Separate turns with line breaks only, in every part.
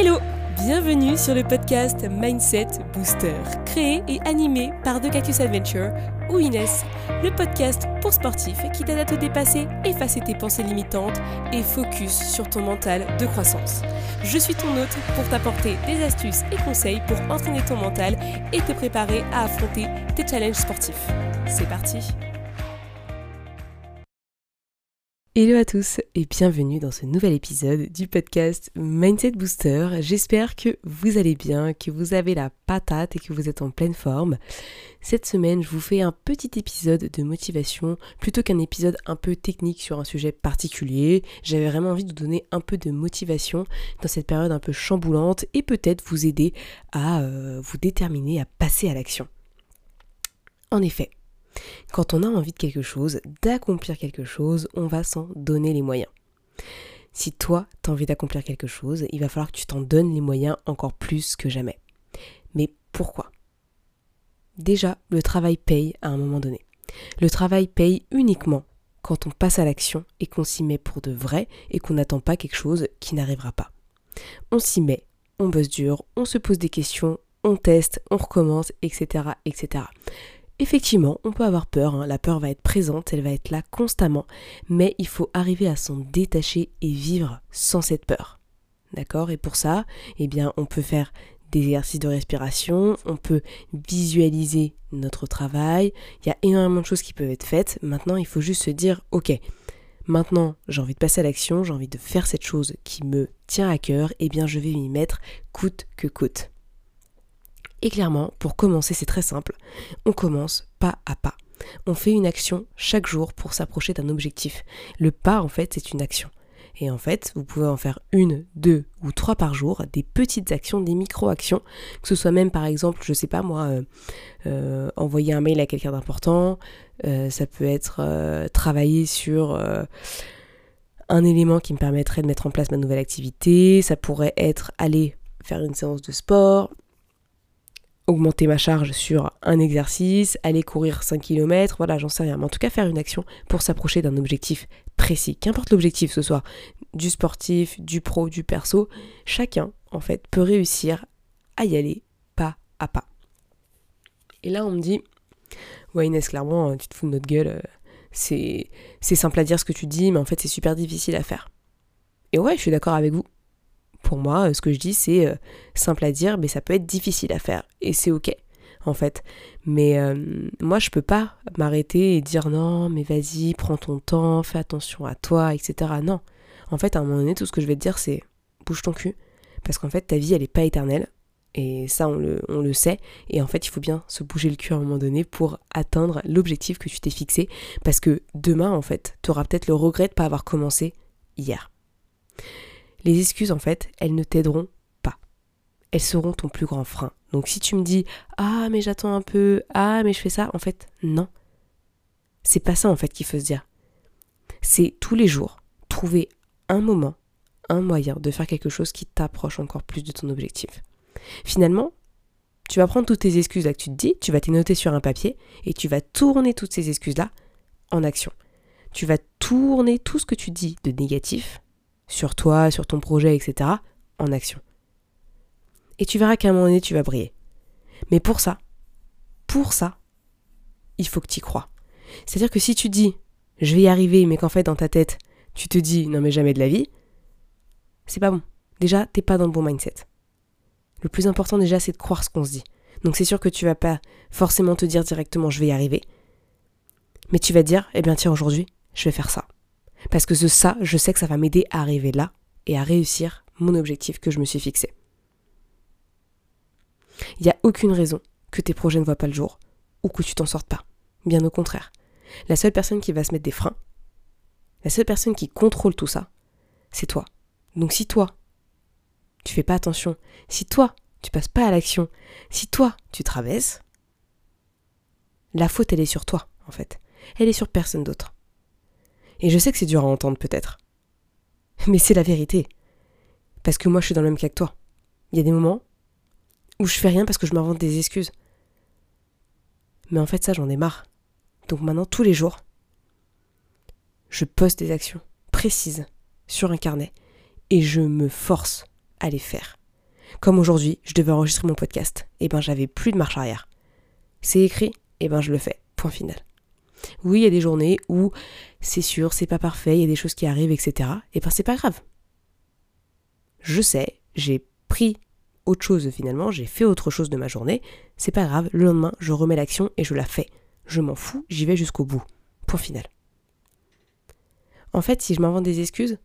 Hello Bienvenue sur le podcast Mindset Booster, créé et animé par The Cactus Adventure ou Inès, le podcast pour sportifs qui t'aide à te dépasser, effacer tes pensées limitantes et focus sur ton mental de croissance. Je suis ton hôte pour t'apporter des astuces et conseils pour entraîner ton mental et te préparer à affronter tes challenges sportifs. C'est parti Hello à tous et bienvenue dans ce nouvel épisode du podcast Mindset Booster. J'espère que vous allez bien, que vous avez la patate et que vous êtes en pleine forme. Cette semaine, je vous fais un petit épisode de motivation plutôt qu'un épisode un peu technique sur un sujet particulier. J'avais vraiment envie de vous donner un peu de motivation dans cette période un peu chamboulante et peut-être vous aider à euh, vous déterminer à passer à l'action. En effet, quand on a envie de quelque chose, d'accomplir quelque chose, on va s'en donner les moyens. Si toi, tu as envie d'accomplir quelque chose, il va falloir que tu t'en donnes les moyens encore plus que jamais. Mais pourquoi? Déjà, le travail paye à un moment donné. Le travail paye uniquement quand on passe à l'action et qu'on s'y met pour de vrai et qu'on n'attend pas quelque chose qui n'arrivera pas. On s'y met, on bosse dur, on se pose des questions, on teste, on recommence, etc. etc. Effectivement, on peut avoir peur, hein. la peur va être présente, elle va être là constamment, mais il faut arriver à s'en détacher et vivre sans cette peur. D'accord? Et pour ça, eh bien, on peut faire des exercices de respiration, on peut visualiser notre travail, il y a énormément de choses qui peuvent être faites. Maintenant, il faut juste se dire, ok, maintenant j'ai envie de passer à l'action, j'ai envie de faire cette chose qui me tient à cœur, eh bien je vais m'y mettre coûte que coûte. Et clairement, pour commencer, c'est très simple. On commence pas à pas. On fait une action chaque jour pour s'approcher d'un objectif. Le pas, en fait, c'est une action. Et en fait, vous pouvez en faire une, deux ou trois par jour, des petites actions, des micro-actions, que ce soit même par exemple, je sais pas moi, euh, euh, envoyer un mail à quelqu'un d'important, euh, ça peut être travailler sur un élément qui me permettrait de mettre en place ma nouvelle activité, ça pourrait être aller faire une séance de sport, augmenter ma charge sur un exercice, aller courir 5 km, voilà, j'en sais rien. Mais en tout cas, faire une action pour s'approcher d'un objectif précis. Qu'importe l'objectif, ce soit du sportif, du pro, du perso, chacun, en fait, peut réussir à y aller pas à pas. Et là, on me dit, ouais Inès, clairement, tu te fous de notre gueule, euh, c'est simple à dire ce que tu dis, mais en fait, c'est super difficile à faire. Et ouais, je suis d'accord avec vous pour moi, euh, ce que je dis, c'est euh, simple à dire, mais ça peut être difficile à faire. Et c'est ok, en fait. Mais euh, moi, je peux pas m'arrêter et dire non, mais vas-y, prends ton temps, fais attention à toi, etc. Non. En fait, à un moment donné, tout ce que je vais te dire, c'est bouge ton cul. Parce qu'en fait, ta vie, elle n'est pas éternelle. Et ça, on le, on le, sait. Et en fait, il faut bien se bouger le cul à un moment donné pour atteindre l'objectif que tu t'es fixé. Parce que demain, en fait, tu auras peut-être le regret de ne pas avoir commencé hier. Les excuses, en fait, elles ne t'aideront pas. Elles seront ton plus grand frein. Donc si tu me dis Ah, mais j'attends un peu, ah, mais je fais ça, en fait, non. C'est pas ça, en fait, qu'il faut se dire. C'est tous les jours trouver un moment, un moyen de faire quelque chose qui t'approche encore plus de ton objectif. Finalement, tu vas prendre toutes tes excuses là que tu te dis, tu vas t'y noter sur un papier et tu vas tourner toutes ces excuses-là en action. Tu vas tourner tout ce que tu dis de négatif sur toi, sur ton projet, etc., en action. Et tu verras qu'à un moment donné, tu vas briller. Mais pour ça, pour ça, il faut que tu y crois. C'est-à-dire que si tu dis, je vais y arriver, mais qu'en fait, dans ta tête, tu te dis, non mais jamais de la vie, c'est pas bon. Déjà, t'es pas dans le bon mindset. Le plus important déjà, c'est de croire ce qu'on se dit. Donc c'est sûr que tu vas pas forcément te dire directement je vais y arriver. Mais tu vas dire, eh bien tiens, aujourd'hui, je vais faire ça. Parce que ce ça, je sais que ça va m'aider à arriver là et à réussir mon objectif que je me suis fixé. Il n'y a aucune raison que tes projets ne voient pas le jour ou que tu t'en sortes pas. Bien au contraire. La seule personne qui va se mettre des freins, la seule personne qui contrôle tout ça, c'est toi. Donc si toi, tu fais pas attention, si toi, tu passes pas à l'action, si toi, tu traverses, la faute, elle est sur toi, en fait. Elle est sur personne d'autre. Et je sais que c'est dur à entendre peut-être. Mais c'est la vérité. Parce que moi je suis dans le même cas que toi. Il y a des moments où je fais rien parce que je m'invente des excuses. Mais en fait ça j'en ai marre. Donc maintenant tous les jours, je poste des actions précises sur un carnet et je me force à les faire. Comme aujourd'hui, je devais enregistrer mon podcast. Et eh ben j'avais plus de marche arrière. C'est écrit, et eh ben je le fais. Point final. Oui, il y a des journées où c'est sûr, c'est pas parfait, il y a des choses qui arrivent, etc. Et ben c'est pas grave. Je sais, j'ai pris autre chose finalement, j'ai fait autre chose de ma journée, c'est pas grave, le lendemain, je remets l'action et je la fais. Je m'en fous, j'y vais jusqu'au bout. Point final. En fait, si je m'invente des excuses,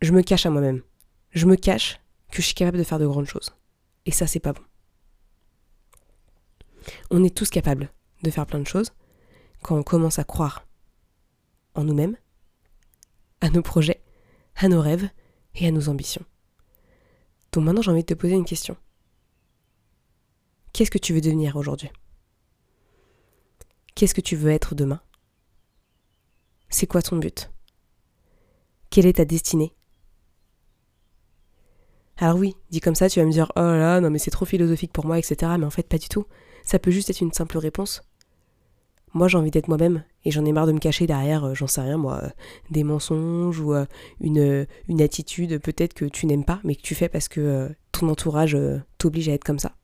je me cache à moi-même. Je me cache que je suis capable de faire de grandes choses. Et ça, c'est pas bon. On est tous capables de faire plein de choses quand on commence à croire en nous-mêmes, à nos projets, à nos rêves et à nos ambitions. Donc maintenant, j'ai envie de te poser une question. Qu'est-ce que tu veux devenir aujourd'hui? Qu'est-ce que tu veux être demain? C'est quoi ton but? Quelle est ta destinée? Alors oui, dit comme ça, tu vas me dire, oh là, non mais c'est trop philosophique pour moi, etc. Mais en fait, pas du tout. Ça peut juste être une simple réponse. Moi, j'ai envie d'être moi-même et j'en ai marre de me cacher derrière, euh, j'en sais rien moi, euh, des mensonges ou euh, une, une attitude peut-être que tu n'aimes pas, mais que tu fais parce que ton entourage t'oblige à être comme ça.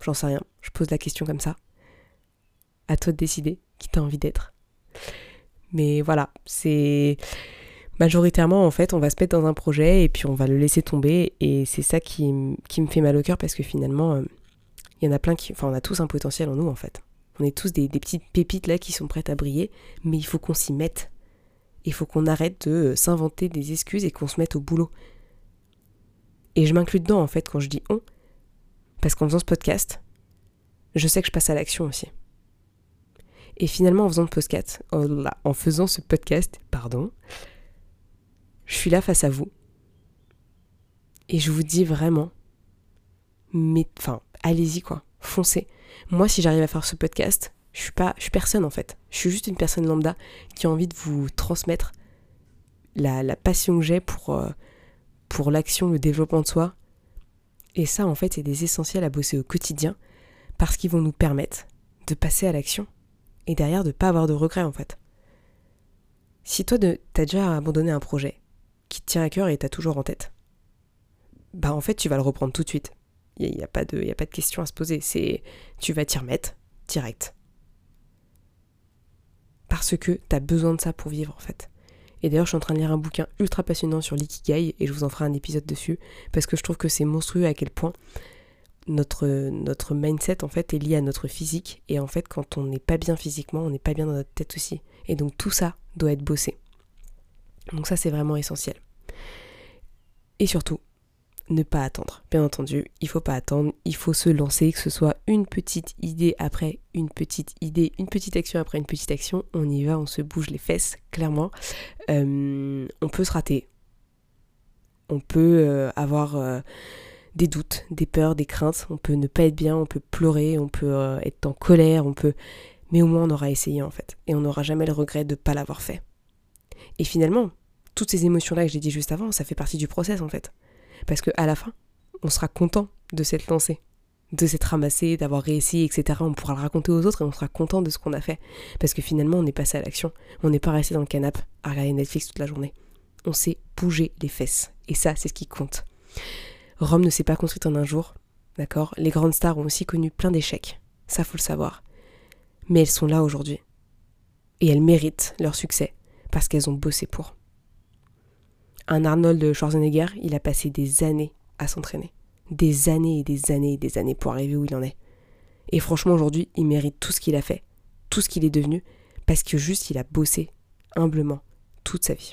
J'en sais rien. Je pose la question comme ça. À toi de décider qui t'as envie d'être. Mais voilà, c'est majoritairement, en fait, on va se mettre dans un projet et puis on va le laisser tomber. Et c'est ça qui, me fait mal au cœur parce que finalement, il y en a plein qui. Enfin, on a tous un potentiel en nous, en fait. On est tous des, petites pépites là qui sont prêtes à briller, mais il faut qu'on s'y mette. Il faut qu'on arrête de euh, s'inventer des excuses et qu'on se mette au boulot. Et je m'inclus dedans, en fait, quand je dis on, parce qu'en faisant ce podcast, je sais que je passe à l'action aussi. Et finalement, en faisant, podcast, oh en faisant ce podcast, pardon, je suis là face à vous. Et je vous dis vraiment, mais enfin, allez-y quoi, foncez. Moi, si j'arrive à faire ce podcast, je suis pas, je suis personne en fait. Je suis juste une personne lambda qui a envie de vous transmettre la, passion que j'ai pour, euh, pour l'action, le développement de soi. Et ça, en fait, c'est des essentiels à bosser au quotidien parce qu'ils vont nous permettre de passer à l'action et derrière de ne pas avoir de regrets en fait. Si toi, t'as déjà abandonné un projet, qui te tient à cœur et t'as toujours en tête, bah en fait tu vas le reprendre tout de suite. Il n'y a, pas de, question à se poser. C'est tu vas t'y remettre direct. Parce que t'as besoin de ça pour vivre en fait. Et d'ailleurs, je suis en train de lire un bouquin ultra passionnant sur l'ikigai et je vous en ferai un épisode dessus parce que je trouve que c'est monstrueux à quel point notre, notre mindset en fait est lié à notre physique et en fait quand on n'est pas bien physiquement, on n'est pas bien dans notre tête aussi. Et donc tout ça doit être bossé. Donc ça c'est vraiment essentiel. Et surtout, ne pas attendre. Bien entendu, il faut pas attendre, il faut se lancer, que ce soit une petite idée après une petite idée, une petite action après une petite action. On y va, on se bouge les fesses, clairement. Euh, on peut se rater. On peut euh, avoir euh, des doutes, des peurs, des craintes. On peut ne pas être bien, on peut pleurer, on peut être en colère, on peut. Mais au moins on aura essayé en fait. Et on n'aura jamais le regret de ne pas l'avoir fait. Et finalement, toutes ces émotions-là que j'ai dit juste avant, ça fait partie du process en fait. Parce qu'à la fin, on sera content de s'être lancé, de s'être ramassé, d'avoir réussi, etc. On pourra le raconter aux autres et on sera content de ce qu'on a fait. Parce que finalement, on est passé à l'action. On n'est pas resté dans le canapé à regarder Netflix toute la journée. On s'est bougé les fesses. Et ça, c'est ce qui compte. Rome ne s'est pas construite en un jour, d'accord? Les grandes stars ont aussi connu plein d'échecs. Ça, faut le savoir. Mais elles sont là aujourd'hui. Et elles méritent leur succès parce qu'elles ont bossé pour. Un Arnold Schwarzenegger, il a passé des années à s'entraîner. Des années et des années et des années pour arriver où il en est. Et franchement, aujourd'hui, il mérite tout ce qu'il a fait, tout ce qu'il est devenu, parce que juste il a bossé humblement toute sa vie.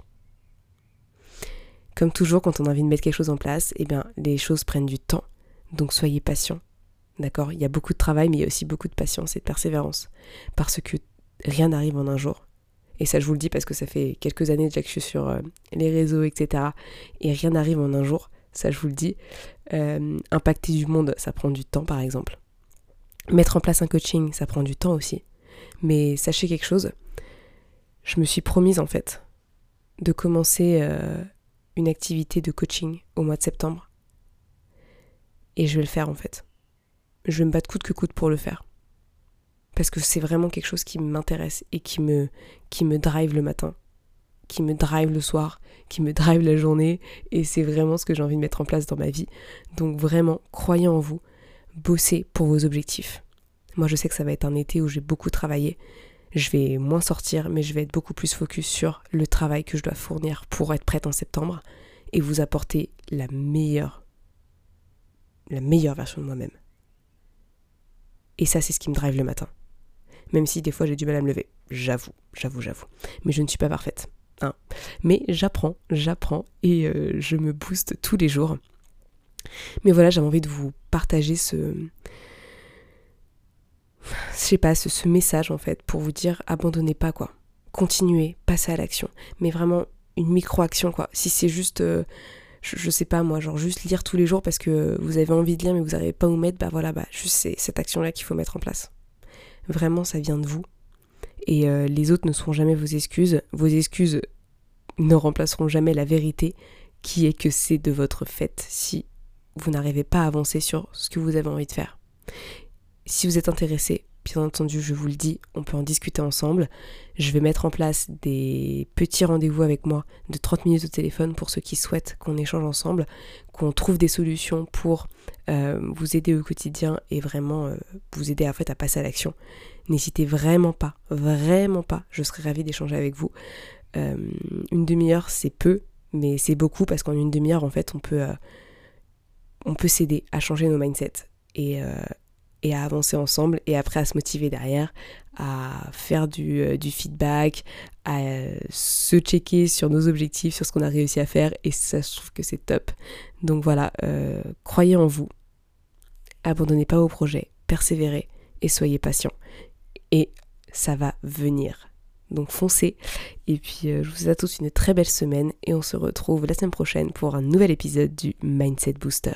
Comme toujours, quand on a envie de mettre quelque chose en place, eh bien, les choses prennent du temps. Donc soyez patient. D'accord? Il y a beaucoup de travail, mais il y a aussi beaucoup de patience et de persévérance. Parce que rien n'arrive en un jour. Et ça, je vous le dis parce que ça fait quelques années déjà que je suis sur euh, les réseaux, etc. Et rien n'arrive en un jour. Ça, je vous le dis. Euh, impacter du monde, ça prend du temps, par exemple. Mettre en place un coaching, ça prend du temps aussi. Mais sachez quelque chose. Je me suis promise, en fait, de commencer euh, une activité de coaching au mois de septembre. Et je vais le faire, en fait. Je vais me battre coûte que coûte pour le faire parce que c'est vraiment quelque chose qui m'intéresse et qui me, qui me drive le matin qui me drive le soir, qui me drive la journée, et c'est vraiment ce que j'ai envie de mettre en place dans ma vie. Donc vraiment, croyez en vous, bossez pour vos objectifs. Moi, je sais que ça va être un été où j'ai beaucoup travaillé. Je vais moins sortir, mais je vais être beaucoup plus focus sur le travail que je dois fournir pour être prête en septembre et vous apporter la meilleure, la meilleure version de moi-même. Et ça, c'est ce qui me drive le matin. Même si des fois j'ai du mal à me lever. J'avoue, j'avoue, j'avoue. Mais je ne suis pas parfaite. Hein. Mais j'apprends, j'apprends et euh, je me booste tous les jours. Mais voilà, j'avais envie de vous partager ce. Je sais pas, ce, message en fait, pour vous dire abandonnez pas quoi. Continuez, passez à l'action. Mais vraiment une micro-action quoi. Si c'est juste. Euh, je, sais pas moi, genre juste lire tous les jours parce que vous avez envie de lire mais vous n'arrivez pas où mettre, bah voilà, bah juste c'est cette action-là qu'il faut mettre en place. Vraiment, ça vient de vous. Et euh, les autres ne seront jamais vos excuses. Vos excuses ne remplaceront jamais la vérité qui est que c'est de votre fait si vous n'arrivez pas à avancer sur ce que vous avez envie de faire. Si vous êtes intéressé, bien entendu, je vous le dis, on peut en discuter ensemble. Je vais mettre en place des petits rendez-vous avec moi de 30 minutes au téléphone pour ceux qui souhaitent qu'on échange ensemble, qu'on trouve des solutions pour euh, vous aider au quotidien et vraiment euh, vous aider en à passer à l'action. N'hésitez vraiment pas, vraiment pas. Je serais ravie d'échanger avec vous. Euh, une demi-heure, c'est peu, mais c'est beaucoup parce qu'en une demi-heure, en fait, on peut, on peut s'aider à changer nos mindsets et, et à avancer ensemble et après à se motiver derrière, à faire du, euh, feedback, à euh, se checker sur nos objectifs, sur ce qu'on a réussi à faire et ça je trouve que c'est top. Donc voilà, euh, croyez en vous, abandonnez pas vos projets, persévérez et soyez patient. Et ça va venir. Donc foncez. Et puis je vous souhaite à tous une très belle semaine et on se retrouve la semaine prochaine pour un nouvel épisode du Mindset Booster.